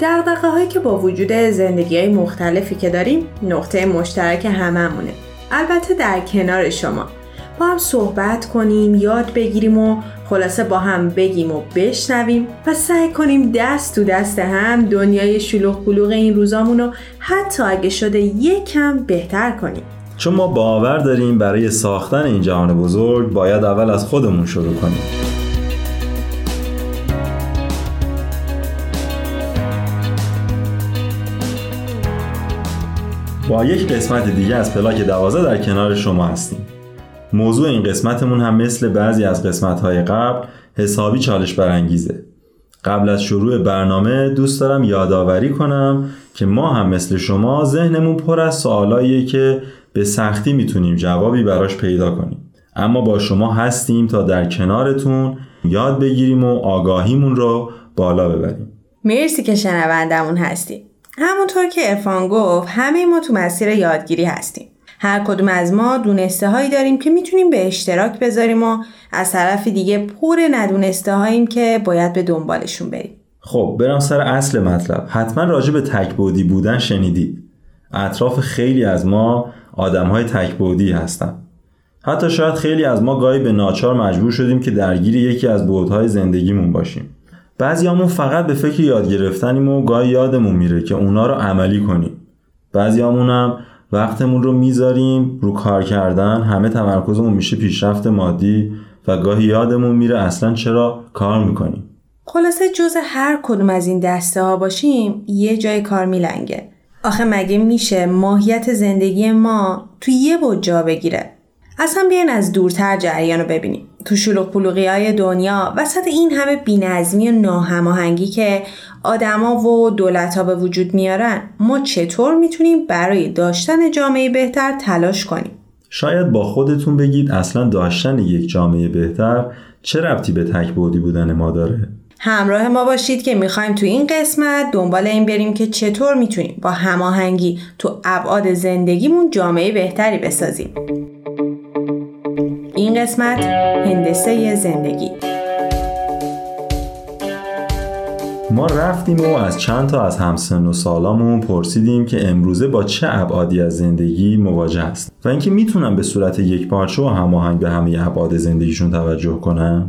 دقدقه هایی که با وجود زندگی های مختلفی که داریم نقطه مشترک هممونه. البته در کنار شما. با هم صحبت کنیم یاد بگیریم و خلاصه با هم بگیم و بشنویم و سعی کنیم دست تو دست هم دنیای شلوغ بلوغ این روزامون رو حتی اگه شده یکم بهتر کنیم. چون ما باور داریم برای ساختن این جهان بزرگ باید اول از خودمون شروع کنیم. با یک قسمت دیگه از پلاک دوازه در کنار شما هستیم. موضوع این قسمتمون هم مثل بعضی از قسمتهای قبل حسابی چالش برانگیزه. قبل از شروع برنامه دوست دارم یادآوری کنم که ما هم مثل شما ذهنمون پر از سوالاییه که به سختی می‌تونیم جوابی براش پیدا کنیم. اما با شما هستیم تا در کنارتون یاد بگیریم و آگاهیمون رو بالا ببریم. مرسی که شنوندمون هستیم همونطور که ارفان گفت همه ما تو مسیر یادگیری هستیم. هر کدوم از ما دونسته هایی داریم که می‌تونیم به اشتراک بذاریم و از طرف دیگه پر ندونسته هاییم که باید به دنبالشون بریم. خب برم سر اصل مطلب. حتما راجع به تکبودی بودن شنیدید اطراف خیلی از ما آدم های تکبودی هستن. حتی شاید خیلی از ما گاهی به ناچار مجبور شدیم که درگیر یکی از بودهای زندگیمون باشیم. بعضیامون فقط به فکر یاد گرفتنیم و گاهی یادمون میره که اونا رو عملی کنیم. بعضیامون هم وقتمون رو می‌ذاریم رو کار کردن همه تمرکزمون میشه پیشرفت مادی و گاهی یادمون میره اصلا چرا کار می‌کنیم. خلاصه جز هر کدوم از این دسته ها باشیم یه جای کار میلنگه. آخه مگه میشه ماهیت زندگی ما تو یه بود جا بگیره؟ اصلا بیاین از دورتر جریان رو ببینیم. تو شلوغ پلوغی های دنیا وسط این همه بینظمی و ناهماهنگی که آدما و دولت ها به وجود میارن ما چطور می‌تونیم برای داشتن جامعه بهتر تلاش کنیم؟ شاید با خودتون بگید اصلا داشتن یک جامعه بهتر چه ربطی به تک بودن ما داره؟ همراه ما باشید که می‌خوایم تو این قسمت دنبال این بریم که چطور می‌تونیم با هماهنگی تو ابعاد زندگیمون جامعه بهتری بسازیم. این قسمت هندسه زندگی. ما رفتیم و از چند تا از همسن و سالامون پرسیدیم که امروزه با چه ابعادی از زندگی مواجه است و اینکه می‌تونن به صورت یک پارچه و هماهنگ به همه ابعاد زندگیشون توجه کنن.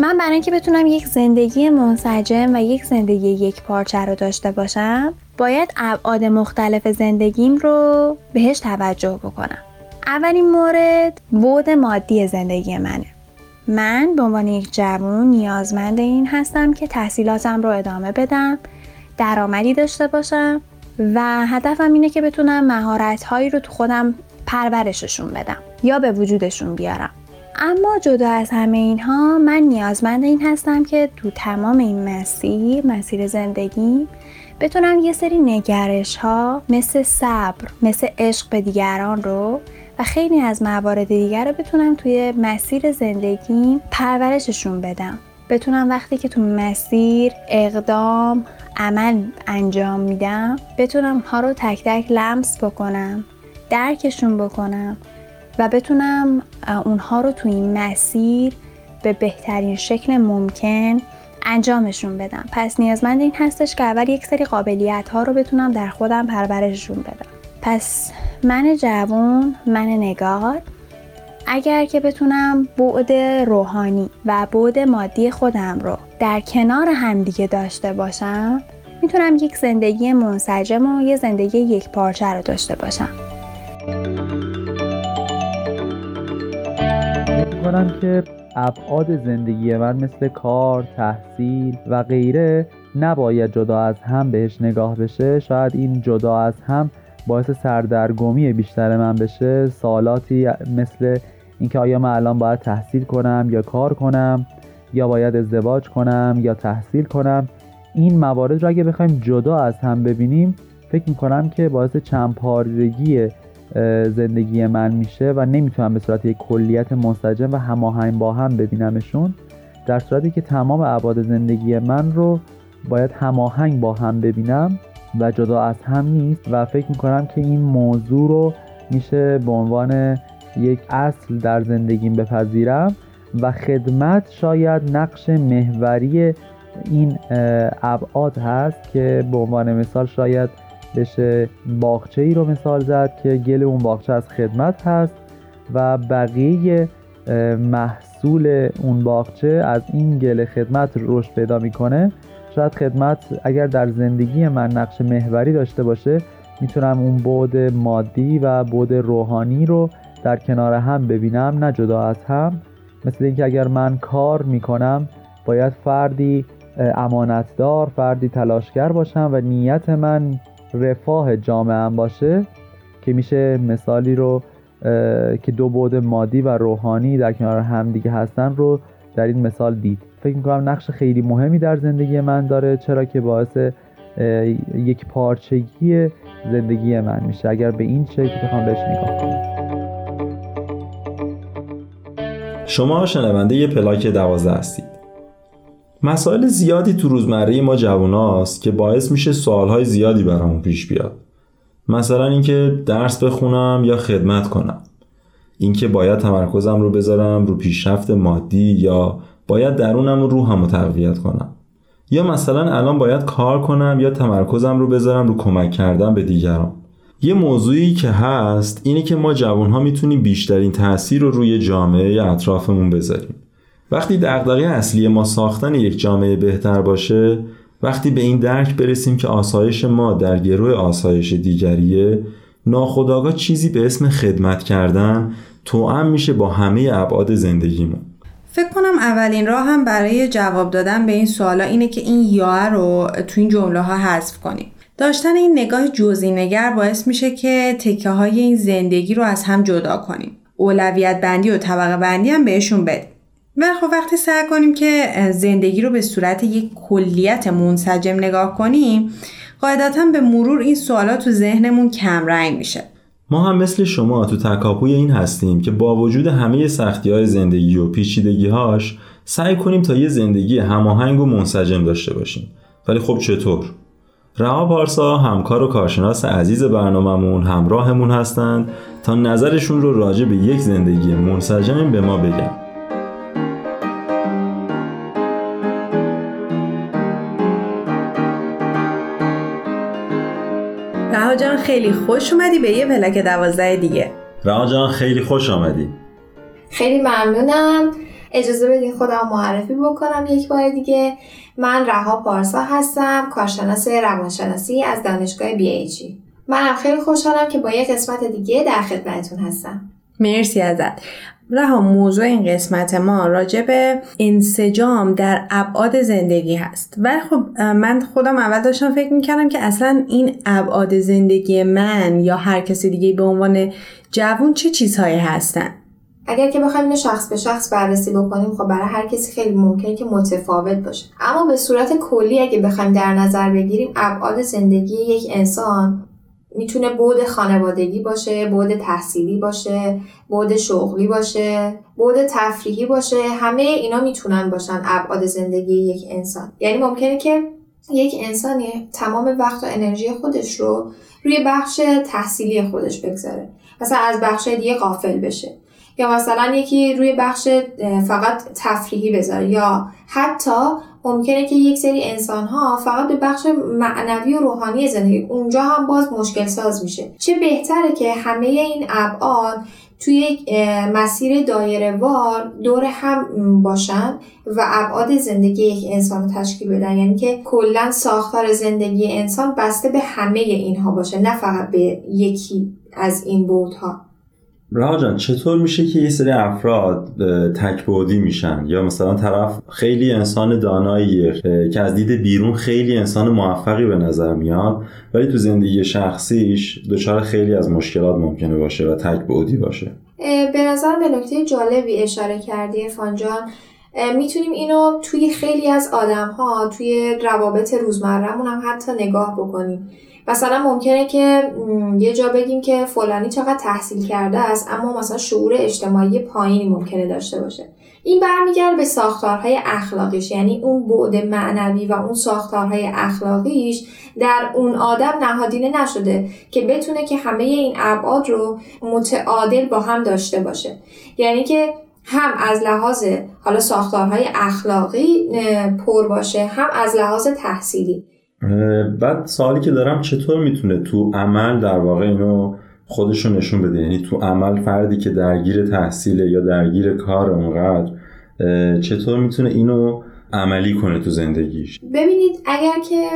من برای اینکه بتونم یک زندگی منسجم و یک زندگی یک پارچه رو داشته باشم باید ابعاد مختلف زندگیم رو بهش توجه بکنم. اولین مورد بود مادی زندگی منه. من به عنوان یک جوان نیازمند این هستم که تحصیلاتم رو ادامه بدم درآمدی داشته باشم و هدفم اینه که بتونم مهارت هایی رو تو خودم پرورششون بدم یا به وجودشون بیارم. اما جدا از همه اینها من نیازمند این هستم که تو تمام این مسیر مسیر زندگی بتونم یه سری نگرش ها مثل صبر مثل عشق به دیگران رو خیلی از موارد دیگر رو بتونم توی مسیر زندگی پرورششون بدم. بتونم وقتی که تو مسیر اقدام عمل انجام میدم بتونم ها رو تک تک لمس بکنم درکشون بکنم و بتونم اونها رو تو این مسیر به بهترین شکل ممکن انجامشون بدم. پس نیازمند این هستش که اول یک سری قابلیت ها رو بتونم در خودم پرورششون بدم. پس من جوون من نگار. اگر که بتونم بعد روحانی و بعد مادی خودم رو در کنار همدیگه داشته باشم می‌تونم یک زندگی منسجم و یه زندگی یک پارچه رو داشته باشم. کنم که ابعاد زندگی من مثل کار، تحصیل و غیره نباید جدا از هم بهش نگاه بشه. شاید این جدا از هم باعث سردرگمی بیشتر من بشه سالاتی مثل اینکه آیا من الان باید تحصیل کنم یا کار کنم یا باید ازدواج کنم یا تحصیل کنم. این موارد رو اگه بخوایم جدا از هم ببینیم فکر می‌کنم که باعث چندپارگی زندگی من میشه و نمی‌تونم به صورت یک کلیت منسجم و هماهنگ با هم ببینمشون. در صورتی که تمام ابعاد زندگی من رو باید هماهنگ با هم ببینم. و جدا از هم نیست و فکر می‌کنم که این موضوع رو میشه به عنوان یک اصل در زندگیم بپذیرم و خدمت شاید نقش محوری این ابعاد هست که به عنوان مثال شاید بشه باغچه ای رو مثال زد که گل اون باغچه از خدمت هست و بقیه محصول اون باغچه از این گل خدمت رشد پیدا می‌کنه. شاید خدمت اگر در زندگی من نقش محوری داشته باشه می‌تونم اون بعد مادی و بعد روحانی رو در کنار هم ببینم نه جدا از هم. مثل اینکه اگر من کار می‌کنم باید فردی امانتدار فردی تلاشگر باشم و نیت من رفاه جامعه باشه که میشه مثالی رو که دو بعد مادی و روحانی در کنار هم دیگه هستن رو در این مثال دید. فکر می‌کنم نقش خیلی مهمی در زندگی من داره چرا که باعث یک پارچگی زندگی من میشه. اگر به این شکل بخوام بهش نگاه کنم. شما شنونده یه پلاک دوازده هستید. مسائل زیادی تو روزمره ما جواناست که باعث میشه سوالهای زیادی برامون پیش بیاد. مثلا اینکه درس بخونم یا خدمت کنم. اینکه باید تمرکزم رو بذارم رو پیشرفت مادی یا باید درونم و روحم رو تقویت کنم. یا مثلا الان باید کار کنم یا تمرکزم رو بذارم رو کمک کردن به دیگران. یه موضوعی که هست اینه که ما جوانها می‌تونیم بیشترین تاثیر رو روی جامعه اطرافمون بذاریم. وقتی دغدغه اصلی ما ساختن یک جامعه بهتر باشه وقتی به این درک برسیم که آسایش ما در گروه آسایش دیگریه ناخداگاه چیزی به اسم خدمت کردن توأم میشه با همه ابعاد زندگیمون. فکر کنم اولین راه هم برای جواب دادن به این سوالا اینه که این یا رو تو این جمله ها حذف کنیم. داشتن این نگاه جزئی نگر باعث میشه که تکه های این زندگی رو از هم جدا کنیم. اولویت بندی و طبقه بندی هم بهشون بدیم. و خب وقتی سعی کنیم که زندگی رو به صورت یک کلیت منسجم نگاه کنیم قاعدتا به مرور این سوالات تو ذهنمون کم رنگ میشه. ما هم مثل شما تو تکاپوی این هستیم که با وجود همه سختی های زندگی و پیچیدگی هاش سعی کنیم تا یه زندگی هماهنگ و منسجم داشته باشیم ولی خب چطور؟ رها پارسا همکار و کارشناس عزیز برنامهمون همراهمون هستند تا نظرشون رو راجع به یک زندگی منسجم به ما بگن رها جان خیلی خوش اومدی به یه پلک دوازده دیگه. رها جان خیلی خوش آمدی خیلی ممنونم. اجازه بدین خودم معرفی بکنم یک بار دیگه. من رها پارسا هستم کارشناس روانشناسی از دانشگاه بی ایچی منم خیلی خوشحالم که با یک قسمت دیگه در خدمتتون هستم. مرسی ازت. رها موضوع این قسمت ما راجع به انسجام در ابعاد زندگی هست. ولی خب من خودم اول داشتم فکر می‌کردم که اصلا این ابعاد زندگی من یا هر کسی دیگه به عنوان جوون چه چیزهایی هستن؟ اگر که بخوایم اینو شخص به شخص بررسی بکنیم خب برای هر کسی خیلی ممکنه که متفاوت باشه. اما به صورت کلی اگه بخوایم در نظر بگیریم ابعاد زندگی یک انسان می‌تونه بود خانوادگی باشه بود تحصیلی باشه بود شغلی باشه بود تفریحی باشه همه اینا می‌تونن باشن ابعاد زندگی یک انسان. یعنی ممکنه که یک انسانی تمام وقت و انرژی خودش رو روی بخش تحصیلی خودش بگذاره. مثلا از بخش دیگه قافل بشه. یا مثلا یکی روی بخش فقط تفریحی بذاره. یا حتی ممکنه که یک سری انسان ها فقط به بخش معنوی و روحانی زندگی اونجا هم باز مشکل ساز میشه. چه بهتره که همه این ابعاد توی یک مسیر دایره وار دور هم باشن و ابعاد زندگی یک انسان رو تشکیل بدن؟ یعنی که کلا ساختار زندگی انسان بسته به همه اینها باشه نه فقط به یکی از این بودها. رها جان چطور میشه که یه سری افراد تکبودی میشن؟ یا مثلا طرف خیلی انسان داناییه که از دید بیرون خیلی انسان موفقی به نظر میاد ولی تو زندگی شخصیش دچار خیلی از مشکلات ممکنه باشه و تکبودی باشه؟ به نظر به نکته جالبی اشاره کردی فانجان می‌تونیم اینو توی خیلی از آدم ها توی روابط روزمرهمون هم حتی نگاه بکنیم. مثلا ممکنه که یه جا بگیم که فلانی چقدر تحصیل کرده است اما مثلا شعور اجتماعی پایینی ممکنه داشته باشه. این برمیگرده به ساختارهای اخلاقیش یعنی اون بعد معنوی و اون ساختارهای اخلاقیش در اون آدم نهادینه نشده که بتونه که همه این ابعاد رو متعادل با هم داشته باشه. یعنی که هم از لحاظ حالا ساختارهای اخلاقی پر باشه هم از لحاظ تحصیلی. بعد سوالی که دارم چطور می‌تونه تو عمل در واقع اینو خودشو نشون بده؟ یعنی تو عمل فردی که درگیر تحصیله یا درگیر کار اونقدر چطور می‌تونه اینو عملی کنه تو زندگیش؟ ببینید اگر که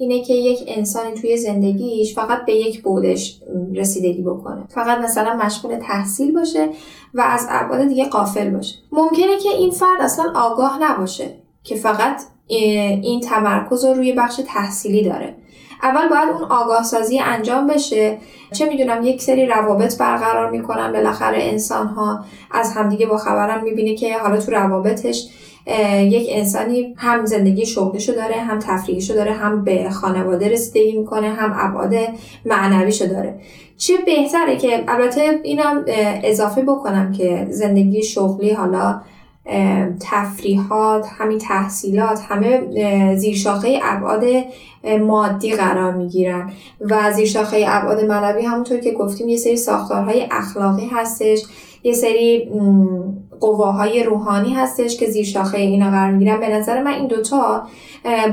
اینه که یک انسانی توی زندگیش فقط به یک بودش رسیدگی بکنه. فقط مثلا مشغول تحصیل باشه و از ابعاد دیگه قافل باشه. ممکنه که این فرد اصلا آگاه نباشه که فقط این تمرکز رو روی بخش تحصیلی داره. اول باید اون آگاه سازی انجام بشه. چه می‌دونم یک سری روابط برقرار می‌کنن بالاخره انسان ها از همدیگه با خبرم می‌بینه که حالا تو روابطش یک انسانی هم زندگی شغلیشو داره هم تفریحیشو داره هم به خانواده رسیدگی می‌کنه هم ابعاد معنویشو داره. چه بهتره که البته اینم اضافه بکنم که زندگی شغلی حالا تفریحات همین تحصیلات همه زیرشاخه ابعاد مادی قرار می‌گیرن. و زیرشاخه ابعاد معنوی همونطور که گفتیم یه سری ساختارهای اخلاقی هستش یه سری قواهای روحانی هستش که زیر شاخه اینا قرار می‌گیرن. به نظر من این دوتا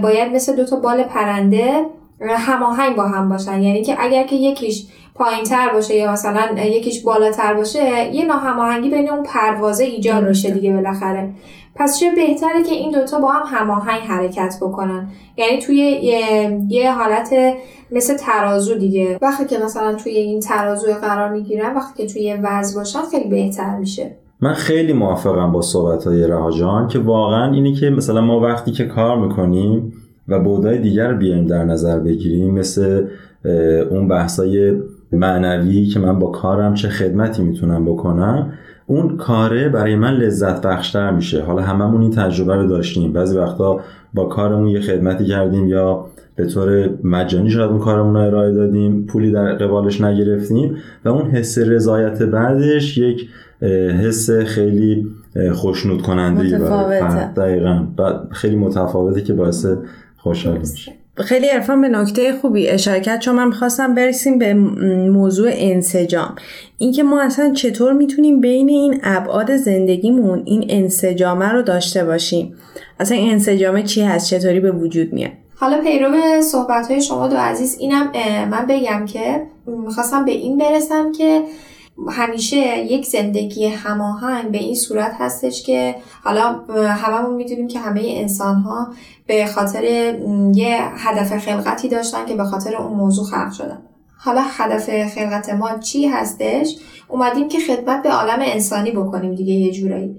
باید مثل دوتا بال پرنده هماهنگ با هم باشن. یعنی که اگر که یکیش پایین تر باشه یا مثلا یکیش بالاتر باشه یه ناهماهنگی بین اون پروازه ایجاد میشه دیگه بالاخره. پس چه بهتره که این دوتا با هم هماهنگ حرکت بکنن؟ یعنی توی یه, یه حالت مثل ترازو دیگه. وقتی که مثلا توی این ترازو قرار می‌گیرن وقتی که توی وزن باشن خیلی بهتر میشه. من خیلی موافقم با صحبت های رهاجان که واقعا اینه که مثلا ما وقتی که کار می‌کنیم و بودای دیگر رو بیایم در نظر بگیریم مثل اون بحثای معنوی که من با کارم چه خدمتی می‌تونم بکنم اون کاره برای من لذت بخشتر میشه. حالا هممون این تجربه رو داشتیم. بعضی وقتا با کارمون یه خدمتی کردیم یا به طور مجانی شاید اون کارمون رو ارائه دادیم پولی در قبالش نگرفتیم و اون حس رضایت بعدش یک حس خیلی خوشنود کننده دقیقا. خیلی متفاوته که باعث خوشحال میشه. خیلی ارفان به نکته خوبی اشاره کرد چون من می‌خواستم برسیم به موضوع انسجام. اینکه ما اصلا چطور می‌تونیم بین این ابعاد زندگیمون این انسجامه رو داشته باشیم؟ اصلا این انسجامه چی هست؟ چطوری به وجود میاد؟ حالا پیرو صحبت های شما دو عزیز اینم من بگم که می‌خواستم به این برسم که همیشه یک زندگی هماهنگ به این صورت هستش که حالا هممون می‌دونیم که همه انسان ها به خاطر یه هدف خلقتی داشتن که به خاطر اون موضوع خلق شدن. حالا هدف خلقت ما چی هستش؟ اومدیم که خدمت به عالم انسانی بکنیم دیگه یه جورایی.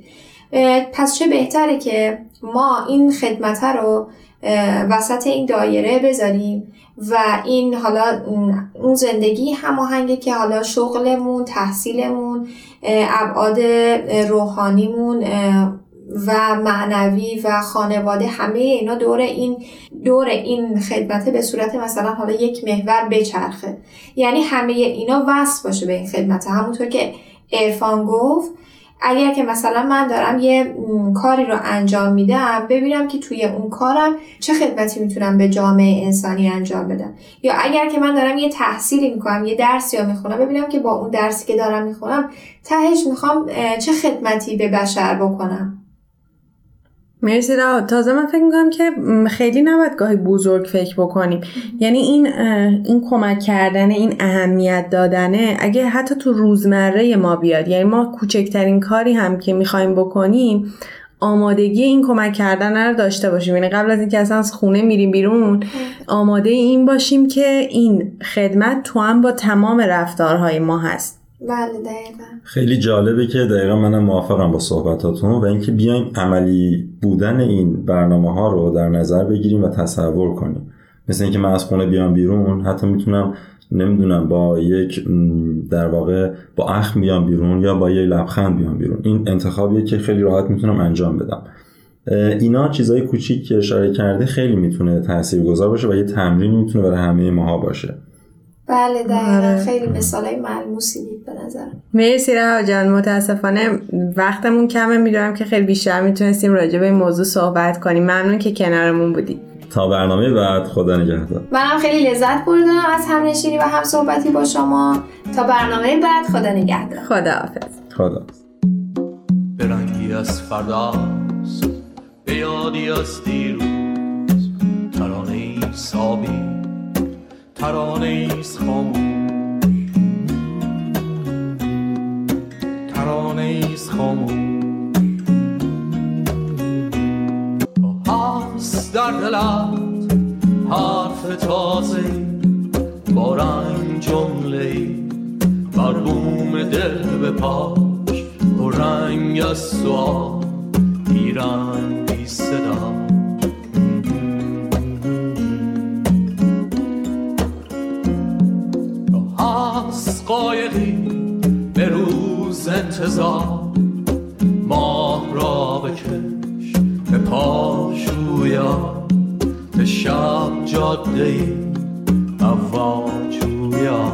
پس چه بهتره که ما این خدمت رو وسط این دایره بذاریم. و این حالا اون زندگی هماهنگه که حالا شغلمون تحصیلمون ابعاد روحانیمون و معنوی و خانواده همه اینا دور این دور این خدمته به صورت مثلا حالا یک محور بچرخه. یعنی همه اینا وصل باشه به این خدمته. همونطور که ارفان گفت اگر که مثلا من دارم یه کاری رو انجام میدم ببینم که توی اون کارم چه خدمتی می‌تونم به جامعه انسانی انجام بدم. یا اگر که من دارم یه تحصیلی می‌کنم یه درسی رو می‌خونم ببینم که با اون درسی که دارم می‌خونم تهش می‌خوام چه خدمتی به بشر بکنم. مرسی را. تازه من فکر می‌کنم که خیلی نباید گاهی بزرگ فکر بکنیم. یعنی این این کمک کردن این اهمیت دادنه اگه حتی تو روزمره ما بیاد یعنی ما کوچکترین کاری هم که می‌خوایم بکنیم آمادگی این کمک کردن رو داشته باشیم. یعنی قبل از اینکه اصلا از خونه میریم بیرون آماده این باشیم که این خدمت تو هم با تمام رفتارهای ما هست. بله دقیقا. خیلی جالبه که دقیقا منم موافقم با صحبتاتون و اینکه بیایم عملی بودن این برنامه ها رو در نظر بگیریم و تصور کنیم. مثل اینکه من از خونه بیام بیرون حتی می‌تونم نمی‌دونم با یک در واقع با اخم بیام بیرون یا با یک لبخند بیام بیرون. این انتخابیه که خیلی راحت می‌تونم انجام بدم. اینا چیزای کوچیک که اشاره کرده خیلی می‌تونه تاثیرگذار باشه و یه تمرین می‌تونه برای همه ماها باشه. بله دقیقا. خیلی مثالای ملموسی نظرم. مرسی رها جان متاسفانه وقتمون کمه می‌دونم که خیلی بیشتر می‌تونستیم راجع به این موضوع صحبت کنیم. ممنون که کنارمون بودی. تا برنامه بعد خدا نگهدار. منم خیلی لذت بردم از هم نشینی و هم صحبتی با شما. تا برنامه بعد خدا نگهدار. خدا حافظ. خدا. برنگی از فرداست به یادی از دیروز. ترانه ای سابی ترانه ایست خاموش. خاموش هست در دلت حرف تازه با رنگ جمله بر بوم دل به پاش و رنگ از سوال بیرنگ بی صدا هست قایقی به روز انتظار ماه را بکش به پاشویا به شب جاده جویا.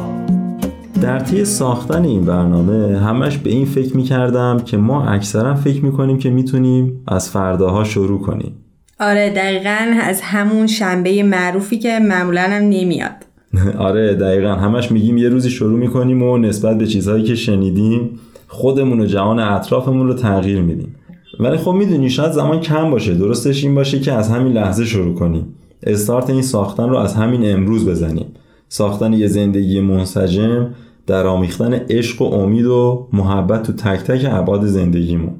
در طی ساختن این برنامه همش به این فکر می‌کردم که ما اکثرا فکر می‌کنیم که می‌تونیم از فرداها شروع کنیم. آره دقیقا از همون شنبه معروفی که معمولا هم نمیاد. آره دقیقا. همش میگیم یه روزی شروع می‌کنیم و نسبت به چیزهایی که شنیدیم خودمون و جهان اطرافمون رو تغییر میدیم. ولی خب می‌دونی شاید زمان کم باشه. درستش این باشه که از همین لحظه شروع کنیم. استارت این ساختن رو از همین امروز بزنیم. ساختن یه زندگی منسجم در آمیختن عشق و امید و محبت تو تک تک ابعاد زندگیمون.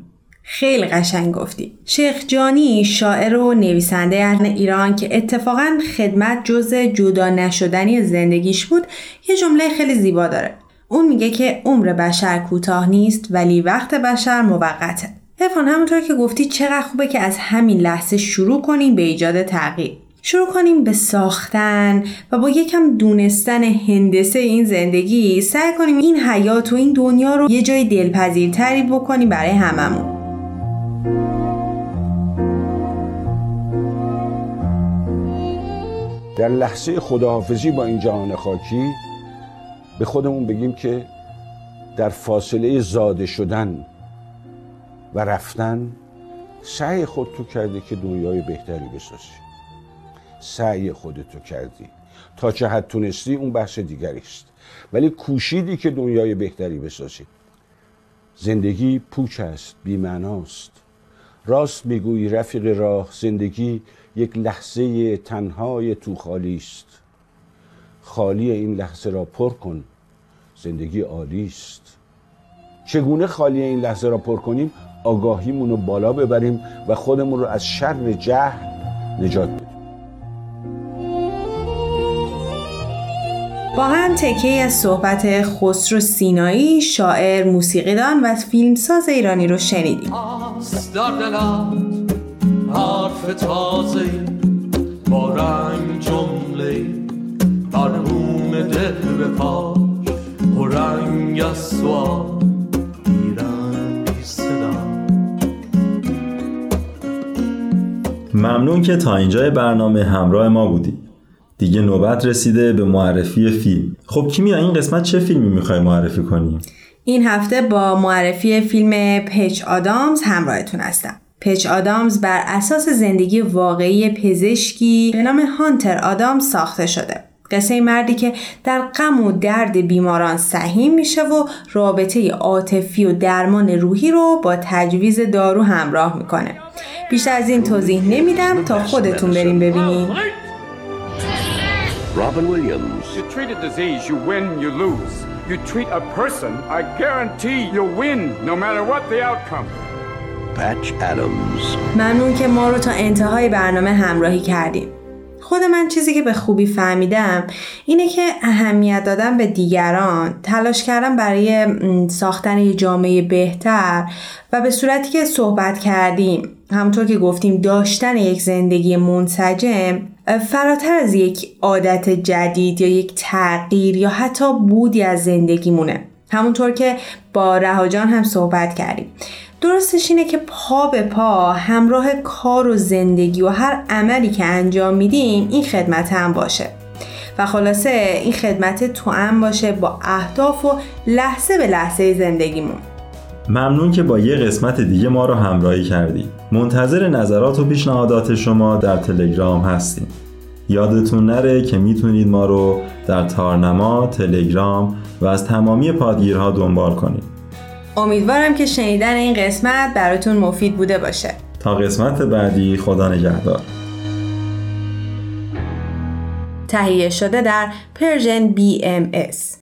خیلی قشنگ گفتی. شیخ جانی شاعر و نویسنده اهل ایران که اتفاقا خدمت جز جدا نشدنی زندگیش بود یه جمله خیلی زیبا داره. اون میگه که عمر بشر کوتاه نیست ولی وقت بشر موقته. ارفان همونطور که گفتی چقدر خوبه که از همین لحظه شروع کنیم به ایجاد تغییر. شروع کنیم به ساختن و با یکم دونستن هندسه این زندگی سعی کنیم این حیات و این دنیا رو یه جای دلپذیرتری بکنیم برای هممون. در لحظه خداحافظی با این جهان خاکی به خودمون بگیم که در فاصله زاده شدن و رفتن سعی خود تو کرده که دنیای بهتری بسازی. سعی خودتو کردی. تا چه حد تونستی اون بحث دیگری است. ولی کوشیدی که دنیای بهتری بسازی. زندگی پوچ است بیمعناست. راست می‌گویی رفیق راه زندگی یک لحظه تنهای تو خالی است. خالی این لحظه را پر کن. زندگی عالی است. چگونه خالی این لحظه را پر کنیم؟ آگاهیمون رو بالا ببریم و خودمون رو از شر جهل نجات بدیم. با هم تکه از صحبت خسرو سینایی شاعر موسیقیدان و فیلمساز ایرانی رو شنیدیم. در دلت حرف تازه با رنگ جمله بر دل به و رنگ از سوال ممنون که تا اینجای برنامه همراه ما بودی. دیگه نوبت رسیده به معرفی فیلم. خب کیمیا این قسمت چه فیلمی می‌خوای معرفی کنیم؟ این هفته با معرفی فیلم پچ آدامز همراهتون هستم. پچ آدامز بر اساس زندگی واقعی پزشکی به نام هانتر آدامز ساخته شده. قصه مردی که در غم و درد بیماران سهیم میشه و رابطه عاطفی و درمان روحی رو با تجویز دارو همراه می‌کنه بیشتر از این توضیح نمیدم تا خودتون بریم ببینیم Robin Williams. You treat a disease, you win, you lose. You treat a person, I guarantee you'll win, no matter what the outcome. Patch Adams. ممنون که ما رو تا انتهای برنامه همراهی کردیم. خود من چیزی که به خوبی فهمیدم اینه که اهمیت دادن به دیگران تلاش کردن برای ساختن یه جامعه بهتر و به صورتی که صحبت کردیم همونطور که گفتیم داشتن یک زندگی منسجم فراتر از یک عادت جدید یا یک تغییر یا حتی بودی از زندگی مونه همونطور که با رهاجان هم صحبت کردیم. درستش اینه که پا به پا همراه کار و زندگی و هر عملی که انجام میدیم این خدمت هم باشه. و خلاصه این خدمت تو هم باشه با اهداف و لحظه به لحظه زندگیمون. ممنون که با یه قسمت دیگه ما رو همراهی کردی. منتظر نظرات و پیشنهادات شما در تلگرام هستیم. یادتون نره که می‌تونید ما رو در تارنما، تلگرام و از تمامی پادگیرها دنبال کنید. امیدوارم که شنیدن این قسمت براتون مفید بوده باشه. تا قسمت بعدی خدا نگهدار. تهیه شده در پرژن BMS